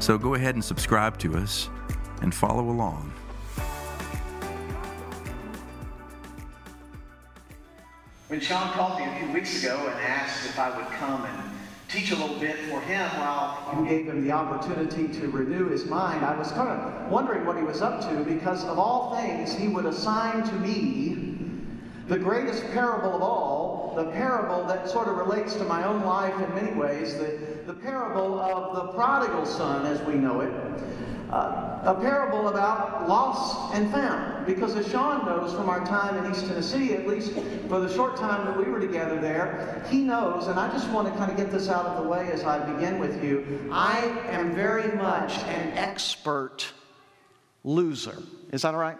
So go ahead and subscribe to us and follow along. When Sean called me a few weeks ago and asked if I would come and teach a little bit for him while you gave him the opportunity to renew his mind, I was kind of wondering what he was up to because of all things, he would assign to me the greatest parable of all, the parable that sort of relates to my own life in many ways, the, the parable of the prodigal son as we know it. Uh, a parable about lost and found. Because as Sean knows from our time in East Tennessee, at least for the short time that we were together there, he knows, and I just want to kind of get this out of the way as I begin with you. I am very much an expert loser. Is that all right?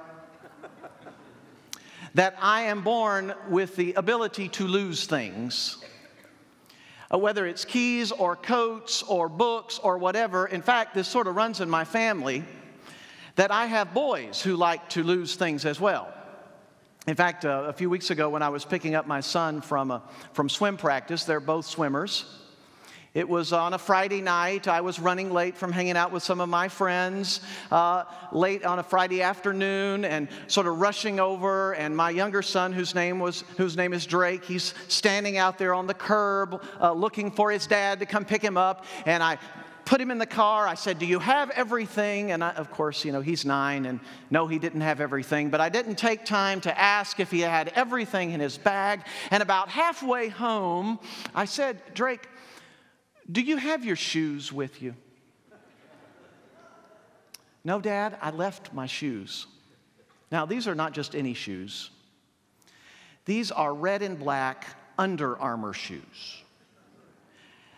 that I am born with the ability to lose things. Uh, whether it's keys or coats or books or whatever. In fact, this sort of runs in my family that I have boys who like to lose things as well. In fact, uh, a few weeks ago when I was picking up my son from, uh, from swim practice, they're both swimmers. It was on a Friday night. I was running late from hanging out with some of my friends uh, late on a Friday afternoon and sort of rushing over. And my younger son, whose name, was, whose name is Drake, he's standing out there on the curb uh, looking for his dad to come pick him up. And I put him in the car. I said, Do you have everything? And I, of course, you know, he's nine, and no, he didn't have everything. But I didn't take time to ask if he had everything in his bag. And about halfway home, I said, Drake, do you have your shoes with you? No, Dad, I left my shoes. Now, these are not just any shoes, these are red and black Under Armour shoes.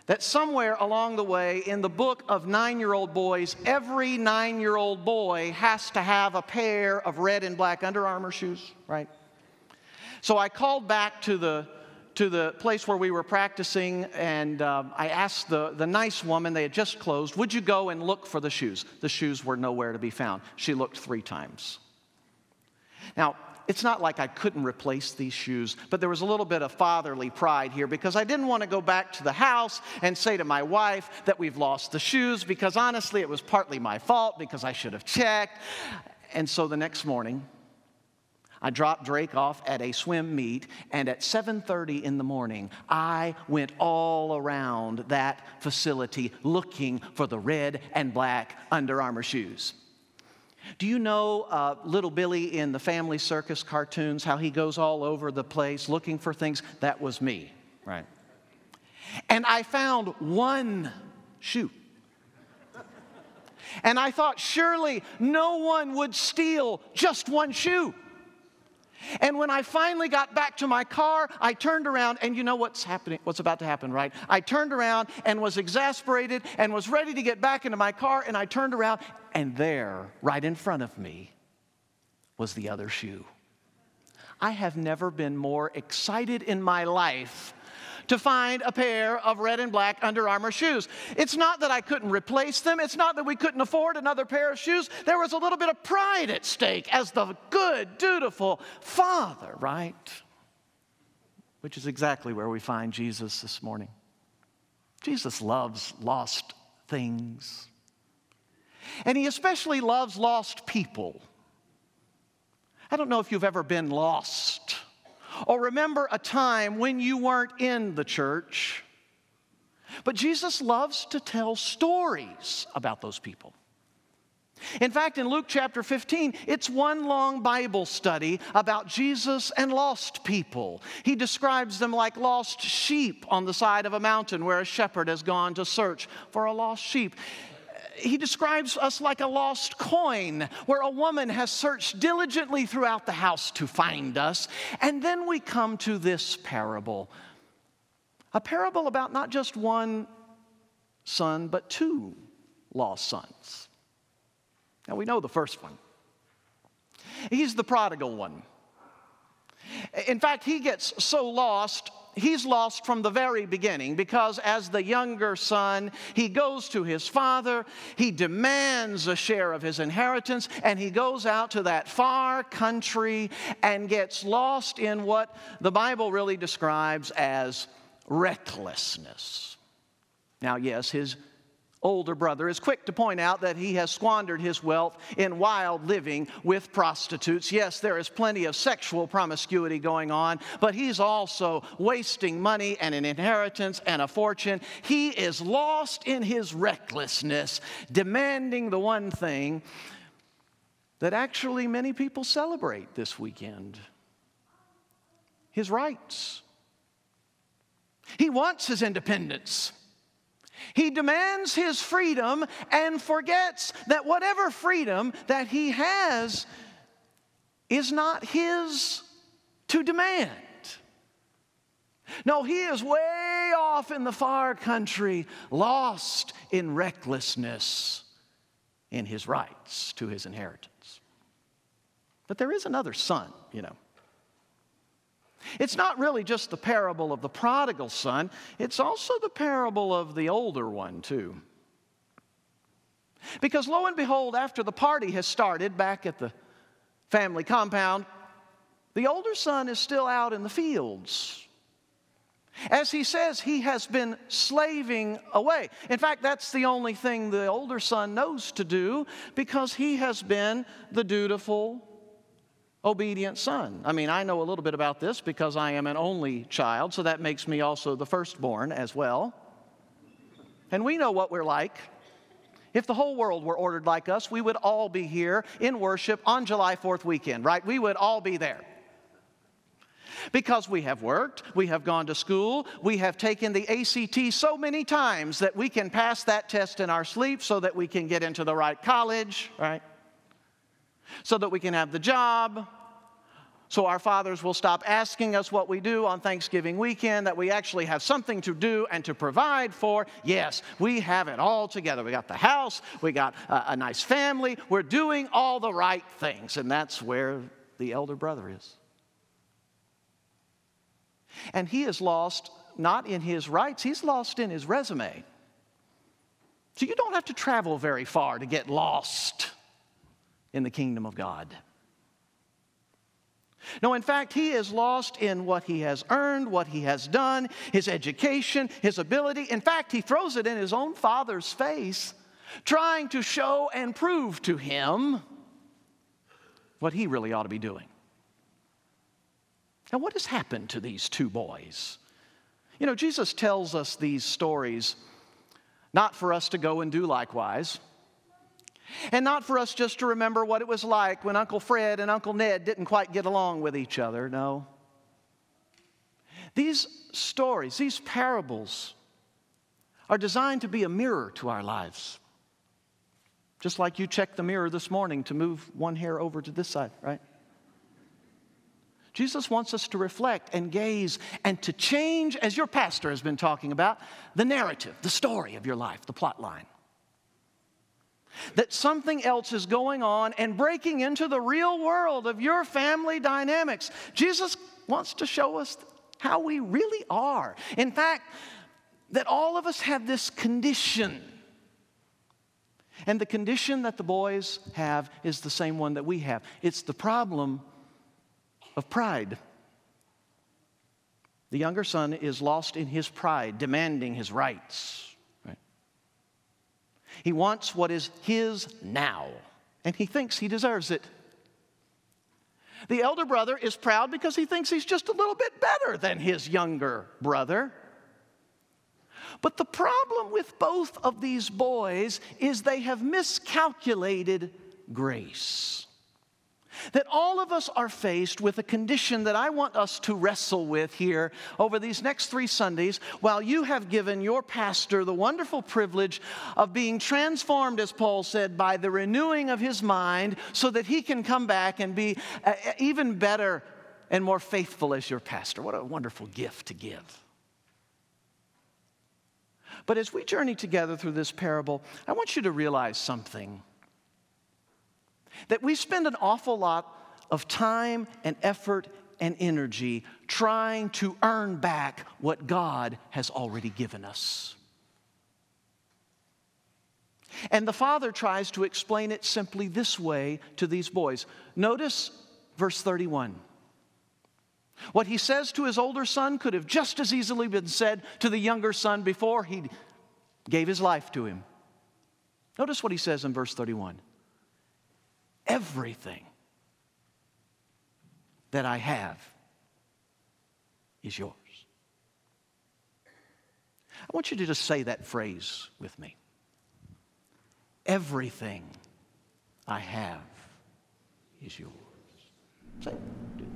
That somewhere along the way in the book of nine year old boys, every nine year old boy has to have a pair of red and black Under Armour shoes, right? So I called back to the to the place where we were practicing, and uh, I asked the, the nice woman, they had just closed, would you go and look for the shoes? The shoes were nowhere to be found. She looked three times. Now, it's not like I couldn't replace these shoes, but there was a little bit of fatherly pride here because I didn't want to go back to the house and say to my wife that we've lost the shoes because honestly, it was partly my fault because I should have checked. And so the next morning, I dropped Drake off at a swim meet, and at 7:30 in the morning, I went all around that facility looking for the red and black Under Armour shoes. Do you know uh, little Billy in the Family Circus cartoons, how he goes all over the place looking for things? That was me, right? And I found one shoe. And I thought, surely no one would steal just one shoe. And when I finally got back to my car, I turned around, and you know what's happening, what's about to happen, right? I turned around and was exasperated and was ready to get back into my car, and I turned around, and there, right in front of me, was the other shoe. I have never been more excited in my life to find a pair of red and black Under Armour shoes. It's not that I couldn't replace them, it's not that we couldn't afford another pair of shoes. There was a little bit of pride at stake as the good, dutiful father, right? Which is exactly where we find Jesus this morning. Jesus loves lost things. And he especially loves lost people. I don't know if you've ever been lost or remember a time when you weren't in the church. But Jesus loves to tell stories about those people. In fact, in Luke chapter 15, it's one long Bible study about Jesus and lost people. He describes them like lost sheep on the side of a mountain where a shepherd has gone to search for a lost sheep he describes us like a lost coin, where a woman has searched diligently throughout the house to find us. And then we come to this parable a parable about not just one son, but two lost sons. Now we know the first one. He's the prodigal one. In fact, he gets so lost he's lost from the very beginning because as the younger son, he goes to his father, he demands a share of his inheritance, and he goes out to that far country and gets lost in what the Bible really describes as recklessness. Now, yes, his older brother is quick to point out that he has squandered his wealth in wild living with prostitutes. Yes, there is plenty of sexual promiscuity going on, but he's also wasting money and an inheritance and a fortune. He is lost in his recklessness, demanding the one thing that actually many people celebrate this weekend his rights. He wants his independence. He demands his freedom and forgets that whatever freedom that he has is not his to demand. No, he is way off in the far country, lost in recklessness in his rights to his inheritance. But there is another son, you know. It's not really just the parable of the prodigal son, it's also the parable of the older one, too. Because lo and behold, after the party has started back at the family compound, the older son is still out in the fields. As he says, he has been slaving away. In fact, that's the only thing the older son knows to do because he has been the dutiful obedient son. I mean, I know a little bit about this because I am an only child, so that makes me also the firstborn as well. And we know what we're like. If the whole world were ordered like us, we would all be here in worship on July 4th weekend, right? We would all be there. Because we have worked, we have gone to school, we have taken the ACT so many times that we can pass that test in our sleep so that we can get into the right college, right? So that we can have the job, so our fathers will stop asking us what we do on Thanksgiving weekend, that we actually have something to do and to provide for. Yes, we have it all together. We got the house, we got a, a nice family, we're doing all the right things, and that's where the elder brother is. And he is lost not in his rights, he's lost in his resume. So you don't have to travel very far to get lost in the kingdom of God. No, in fact, he is lost in what he has earned, what he has done, his education, his ability. In fact, he throws it in his own father's face, trying to show and prove to him what he really ought to be doing. Now, what has happened to these two boys? You know, Jesus tells us these stories not for us to go and do likewise. And not for us just to remember what it was like when Uncle Fred and Uncle Ned didn't quite get along with each other. No. These stories, these parables, are designed to be a mirror to our lives. Just like you checked the mirror this morning to move one hair over to this side, right? Jesus wants us to reflect and gaze and to change, as your pastor has been talking about, the narrative, the story of your life, the plot line that something else is going on and breaking into the real world of your family dynamics. Jesus wants to show us how we really are. In fact, that all of us have this condition. And the condition that the boys have is the same one that we have it's the problem of pride. The younger son is lost in his pride, demanding his rights. He wants what is his now, and he thinks he deserves it. The elder brother is proud because he thinks he's just a little bit better than his younger brother. But the problem with both of these boys is they have miscalculated grace. That all of us are faced with a condition that I want us to wrestle with here over these next three Sundays while you have given your pastor the wonderful privilege of being transformed, as Paul said, by the renewing of his mind so that he can come back and be uh, even better and more faithful as your pastor. What a wonderful gift to give. But as we journey together through this parable, I want you to realize something that we spend an awful lot of time and effort and energy trying to earn back what God has already given us. And the father tries to explain it simply this way to these boys. Notice verse 31. What he says to his older son could have just as easily been said to the younger son before he gave his life to him. Notice what he says in verse 31 Everything that I have is yours. I want you to just say that phrase with me. Everything I have is yours. Say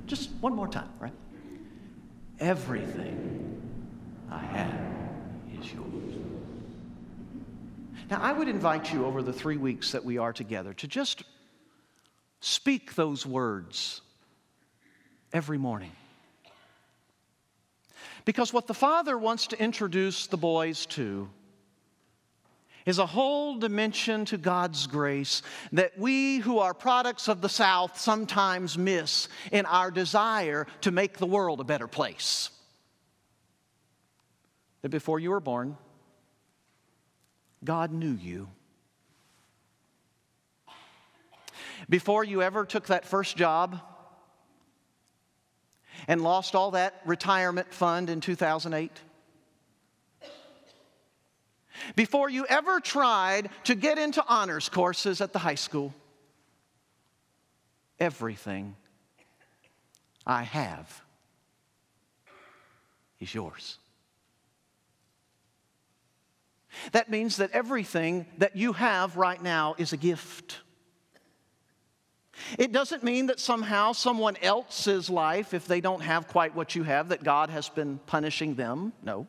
just one more time, right? Everything I have is yours. Now, I would invite you over the three weeks that we are together to just speak those words every morning. Because what the Father wants to introduce the boys to is a whole dimension to God's grace that we who are products of the South sometimes miss in our desire to make the world a better place. That before you were born, God knew you. Before you ever took that first job and lost all that retirement fund in 2008, before you ever tried to get into honors courses at the high school. Everything I have is yours. That means that everything that you have right now is a gift. It doesn't mean that somehow someone else's life, if they don't have quite what you have, that God has been punishing them. No.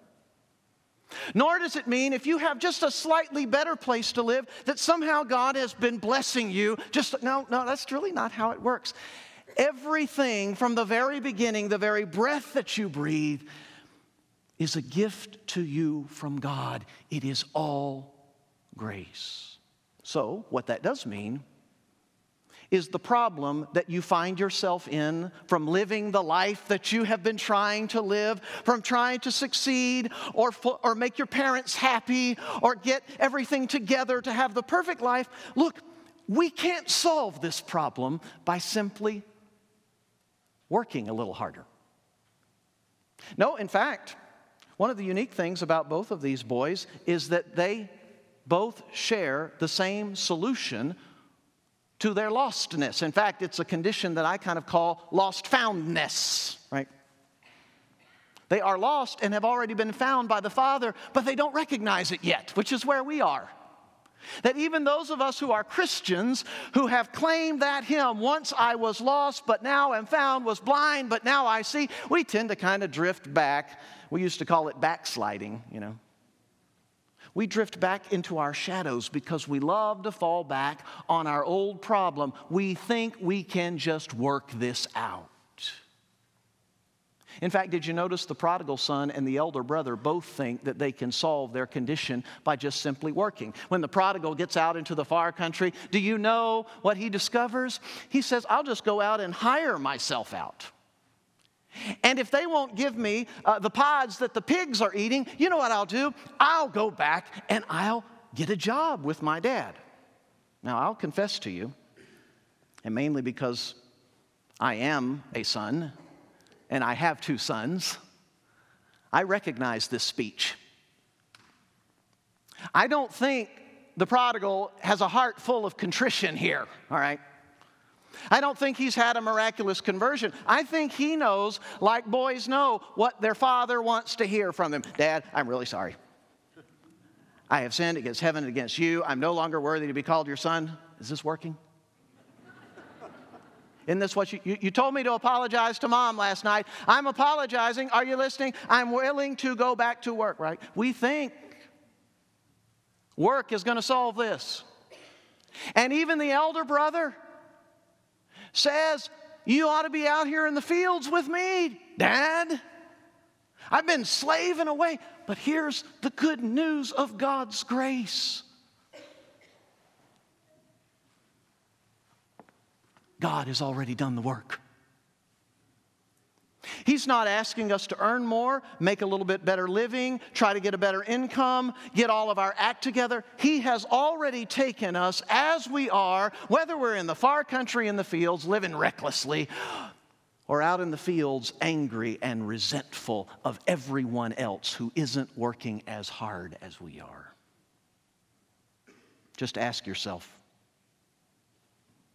Nor does it mean if you have just a slightly better place to live that somehow God has been blessing you. Just no, no, that's really not how it works. Everything from the very beginning, the very breath that you breathe, is a gift to you from God. It is all grace. So, what that does mean is the problem that you find yourself in from living the life that you have been trying to live, from trying to succeed or, or make your parents happy or get everything together to have the perfect life. Look, we can't solve this problem by simply working a little harder. No, in fact, one of the unique things about both of these boys is that they both share the same solution to their lostness. In fact, it's a condition that I kind of call lost foundness, right? They are lost and have already been found by the Father, but they don't recognize it yet, which is where we are. That even those of us who are Christians who have claimed that hymn, once I was lost, but now am found, was blind, but now I see, we tend to kind of drift back. We used to call it backsliding, you know. We drift back into our shadows because we love to fall back on our old problem. We think we can just work this out. In fact, did you notice the prodigal son and the elder brother both think that they can solve their condition by just simply working? When the prodigal gets out into the far country, do you know what he discovers? He says, I'll just go out and hire myself out. And if they won't give me uh, the pods that the pigs are eating, you know what I'll do? I'll go back and I'll get a job with my dad. Now, I'll confess to you, and mainly because I am a son and I have two sons, I recognize this speech. I don't think the prodigal has a heart full of contrition here, all right? I don't think he's had a miraculous conversion. I think he knows, like boys know, what their father wants to hear from them. Dad, I'm really sorry. I have sinned against heaven and against you. I'm no longer worthy to be called your son. Is this working? Isn't this what you, you, you, told me to apologize to mom last night? I'm apologizing. Are you listening? I'm willing to go back to work, right? We think work is going to solve this. And even the elder brother, says, You ought to be out here in the fields with me, Dad. I've been slaving away. But here's the good news of God's grace God has already done the work. He's not asking us to earn more, make a little bit better living, try to get a better income, get all of our act together. He has already taken us as we are, whether we're in the far country in the fields, living recklessly, or out in the fields, angry and resentful of everyone else who isn't working as hard as we are. Just ask yourself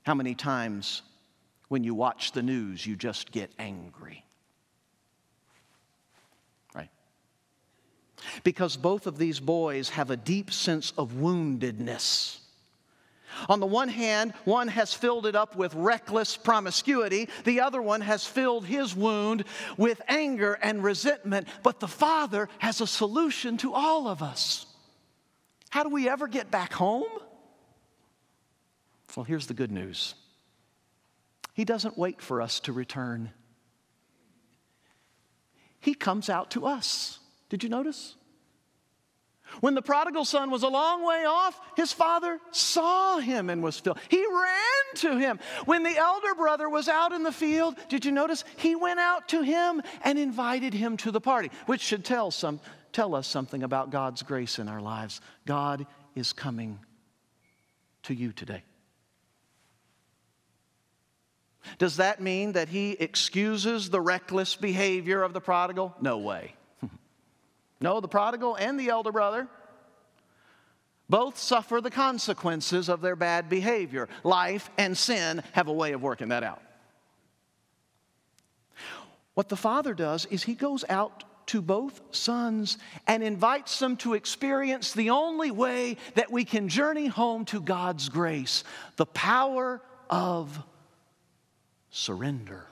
how many times when you watch the news you just get angry? Because both of these boys have a deep sense of woundedness. On the one hand, one has filled it up with reckless promiscuity, the other one has filled his wound with anger and resentment. But the Father has a solution to all of us. How do we ever get back home? Well, here's the good news He doesn't wait for us to return, He comes out to us. Did you notice? When the prodigal son was a long way off, his father saw him and was filled. He ran to him. When the elder brother was out in the field, did you notice? He went out to him and invited him to the party, which should tell, some, tell us something about God's grace in our lives. God is coming to you today. Does that mean that he excuses the reckless behavior of the prodigal? No way. No, the prodigal and the elder brother both suffer the consequences of their bad behavior. Life and sin have a way of working that out. What the father does is he goes out to both sons and invites them to experience the only way that we can journey home to God's grace the power of surrender.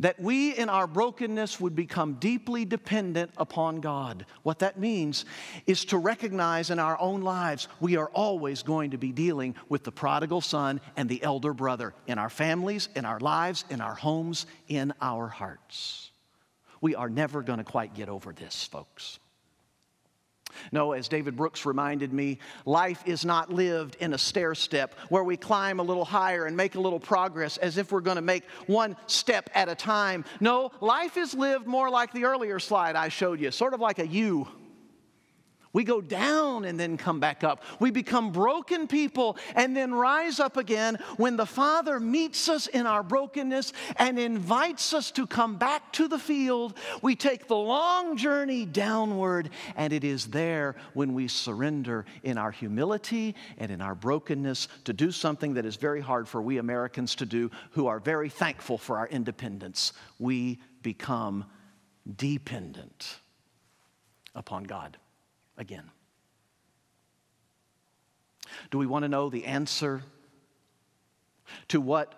That we in our brokenness would become deeply dependent upon God. What that means is to recognize in our own lives we are always going to be dealing with the prodigal son and the elder brother in our families, in our lives, in our homes, in our hearts. We are never going to quite get over this, folks. No, as David Brooks reminded me, life is not lived in a stair step where we climb a little higher and make a little progress as if we're going to make one step at a time. No, life is lived more like the earlier slide I showed you, sort of like a U. We go down and then come back up. We become broken people and then rise up again when the Father meets us in our brokenness and invites us to come back to the field. We take the long journey downward, and it is there when we surrender in our humility and in our brokenness to do something that is very hard for we Americans to do who are very thankful for our independence. We become dependent upon God again. Do we want to know the answer to what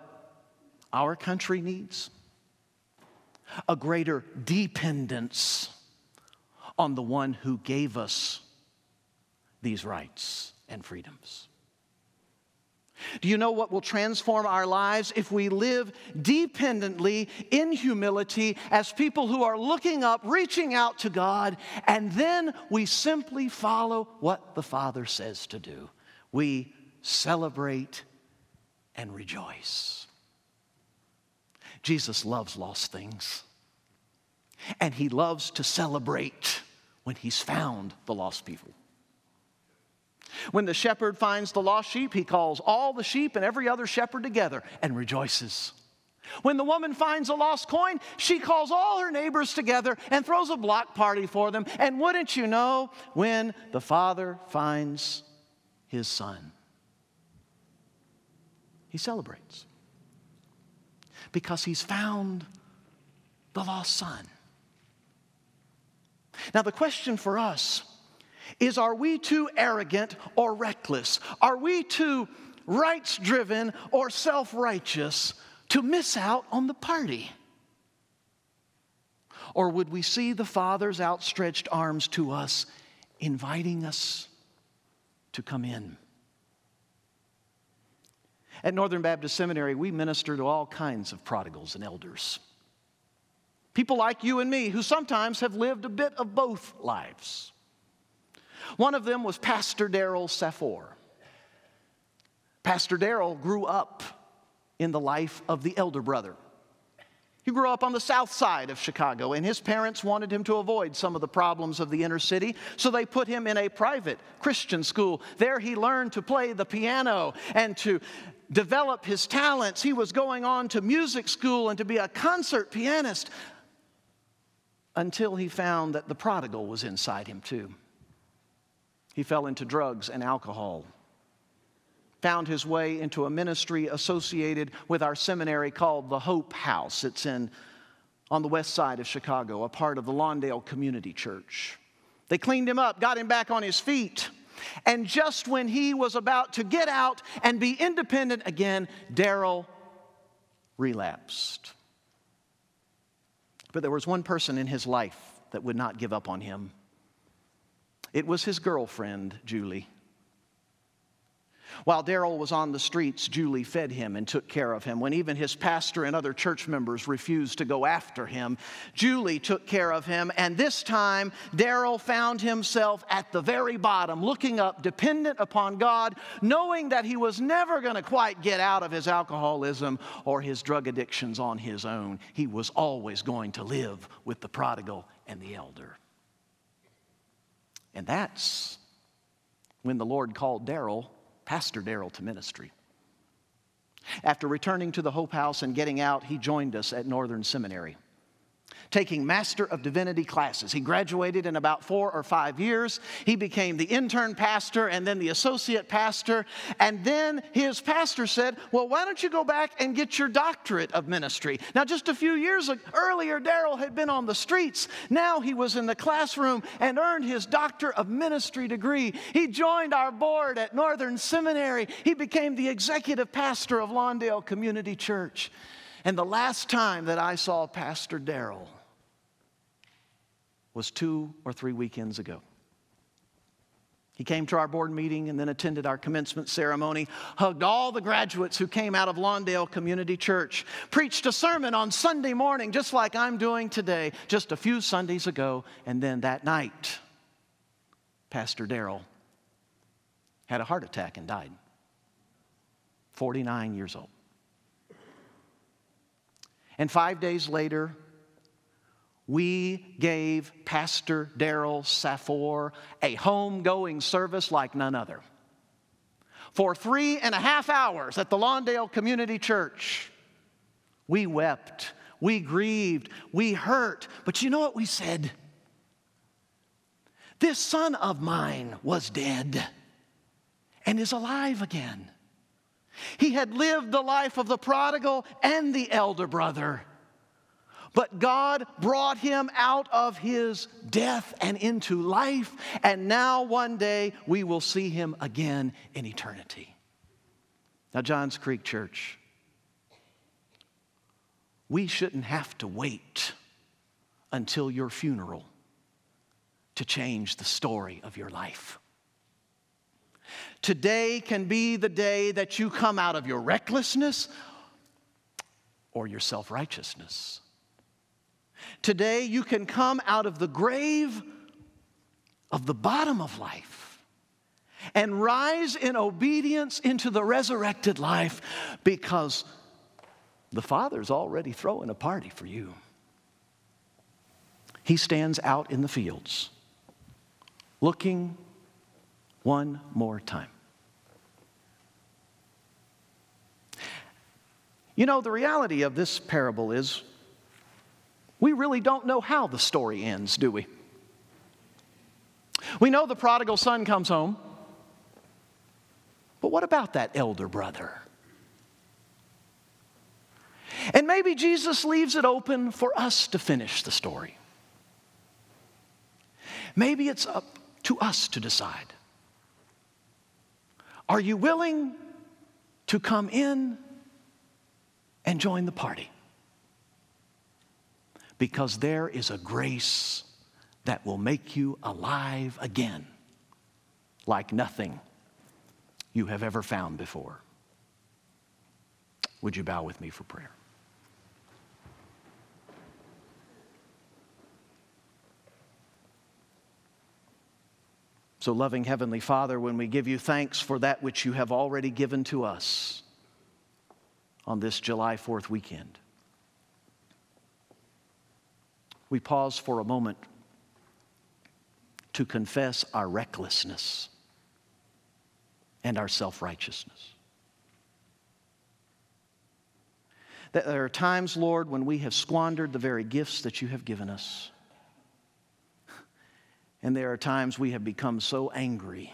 our country needs? A greater dependence on the one who gave us these rights and freedoms. Do you know what will transform our lives if we live dependently in humility as people who are looking up, reaching out to God, and then we simply follow what the Father says to do? We celebrate and rejoice. Jesus loves lost things, and he loves to celebrate when he's found the lost people. When the shepherd finds the lost sheep, he calls all the sheep and every other shepherd together and rejoices. When the woman finds a lost coin, she calls all her neighbors together and throws a block party for them. And wouldn't you know, when the father finds his son, he celebrates because he's found the lost son. Now, the question for us is are we too arrogant or reckless? Are we too rights driven or self righteous to miss out on the party? Or would we see the Father's outstretched arms to us, inviting us to come in? At Northern Baptist Seminary, we minister to all kinds of prodigals and elders. People like you and me who sometimes have lived a bit of both lives. One of them was Pastor Daryl Safor. Pastor Daryl grew up in the life of the elder brother. He grew up on the south side of Chicago, and his parents wanted him to avoid some of the problems of the inner city, so they put him in a private Christian school. There he learned to play the piano and to develop his talents. He was going on to music school and to be a concert pianist until he found that the prodigal was inside him too. He fell into drugs and alcohol found his way into a ministry associated with our seminary called the Hope House. It's in on the west side of Chicago, a part of the Lawndale Community Church. They cleaned him up, got him back on his feet. And just when he was about to get out and be independent again, Daryl relapsed. But there was one person in his life that would not give up on him. It was his girlfriend, Julie. While Daryl was on the streets, Julie fed him and took care of him. When even his pastor and other church members refused to go after him, Julie took care of him. And this time, Daryl found himself at the very bottom, looking up, dependent upon God, knowing that he was never going to quite get out of his alcoholism or his drug addictions on his own. He was always going to live with the prodigal and the elder. And that's when the Lord called Daryl Pastor Daryl to ministry. After returning to the Hope House and getting out, he joined us at Northern Seminary taking Master of Divinity classes. He graduated in about four or five years. He became the intern pastor and then the associate pastor. And then his pastor said, Well, why don't you go back and get your doctorate of ministry? Now, just a few years earlier, Daryl had been on the streets. Now he was in the classroom and earned his doctor of ministry degree. He joined our board at Northern Seminary. He became the executive pastor of Lawndale Community Church. And the last time that I saw Pastor Daryl was two or three weekends ago. He came to our board meeting and then attended our commencement ceremony, hugged all the graduates who came out of Lawndale Community Church, preached a sermon on Sunday morning, just like I'm doing today, just a few Sundays ago. And then that night, Pastor Daryl had a heart attack and died. 49 years old. And five days later, we gave Pastor Daryl Safor a homegoing service like none other. For three and a half hours at the Lawndale Community Church, we wept, we grieved, we hurt. But you know what we said? This son of mine was dead and is alive again. He had lived the life of the prodigal and the elder brother. But God brought him out of his death and into life, and now one day we will see him again in eternity. Now, Johns Creek Church, we shouldn't have to wait until your funeral to change the story of your life. Today can be the day that you come out of your recklessness or your self righteousness. Today you can come out of the grave of the bottom of life and rise in obedience into the resurrected life because the Father's already throwing a party for you. He stands out in the fields looking one more time. You know, the reality of this parable is we really don't know how the story ends, do we? We know the prodigal son comes home. But what about that elder brother? And maybe Jesus leaves it open for us to finish the story. Maybe it's up to us to decide. Are you willing to come in and join the party? because there is a grace that will make you alive again like nothing you have ever found before. Would you bow with me for prayer? So, loving Heavenly Father, when we give you thanks for that which you have already given to us on this July 4th weekend, we pause for a moment to confess our recklessness and our self righteousness. That there are times, Lord, when we have squandered the very gifts that you have given us. And there are times we have become so angry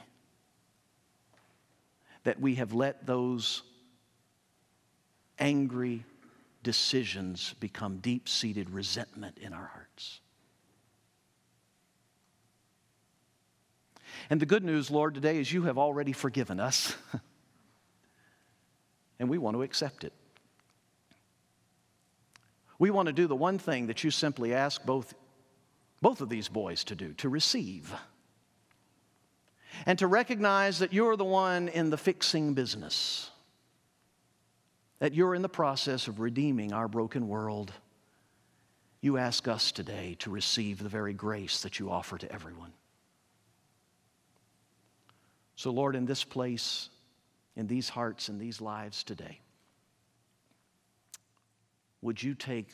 that we have let those angry decisions become deep seated resentment in our hearts. And the good news, Lord, today is you have already forgiven us, and we want to accept it. We want to do the one thing that you simply ask both both of these boys to do to receive and to recognize that you're the one in the fixing business, that you're in the process of redeeming our broken world. You ask us today to receive the very grace that you offer to everyone. So, Lord, in this place, in these hearts, in these lives today, would you take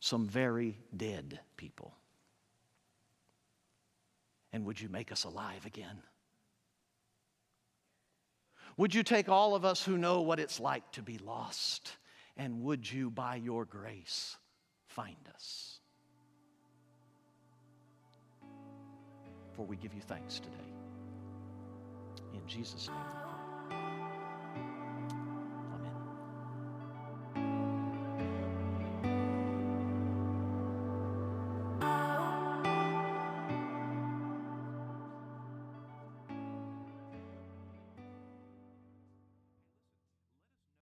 some very dead people? And would you make us alive again? Would you take all of us who know what it's like to be lost? And would you, by your grace, find us? For we give you thanks today. In Jesus' name.